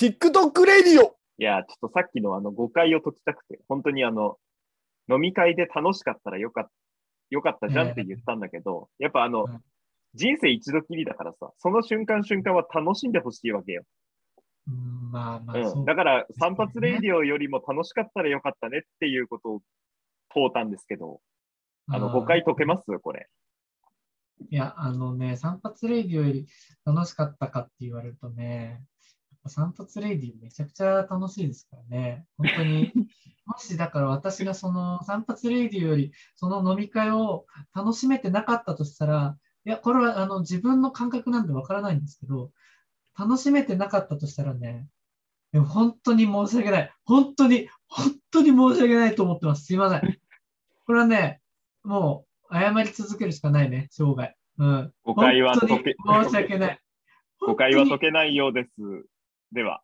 TikTok レディオいや、ちょっとさっきのあの誤解を解きたくて、本当にあの、飲み会で楽しかったらよかった、よかったじゃんって言ったんだけど、やっぱあの、うん人生一度きりだからさ、その瞬間瞬間は楽しんでほしいわけよ。うん、まあまあ、うん。そう。だから、散髪レイディオよりも楽しかったらよかったねっていうことを問うたんですけど、あの、ー誤解解けますこれ？いや、あのね、散髪レイディオより楽しかったかって言われるとね、やっぱ散髪レイディオめちゃくちゃ楽しいですからね。本当に。もしだから私がその散髪レイディオよりその飲み会を楽しめてなかったとしたら、いや、これはあの自分の感覚なんでわからないんですけど、楽しめてなかったとしたらね、本当に申し訳ない。本当に、本当に申し訳ないと思ってます。すいません。これはね、もう謝り続けるしかないね、生涯。うん。誤解は解け申し訳ない。誤解は解けないようです。では。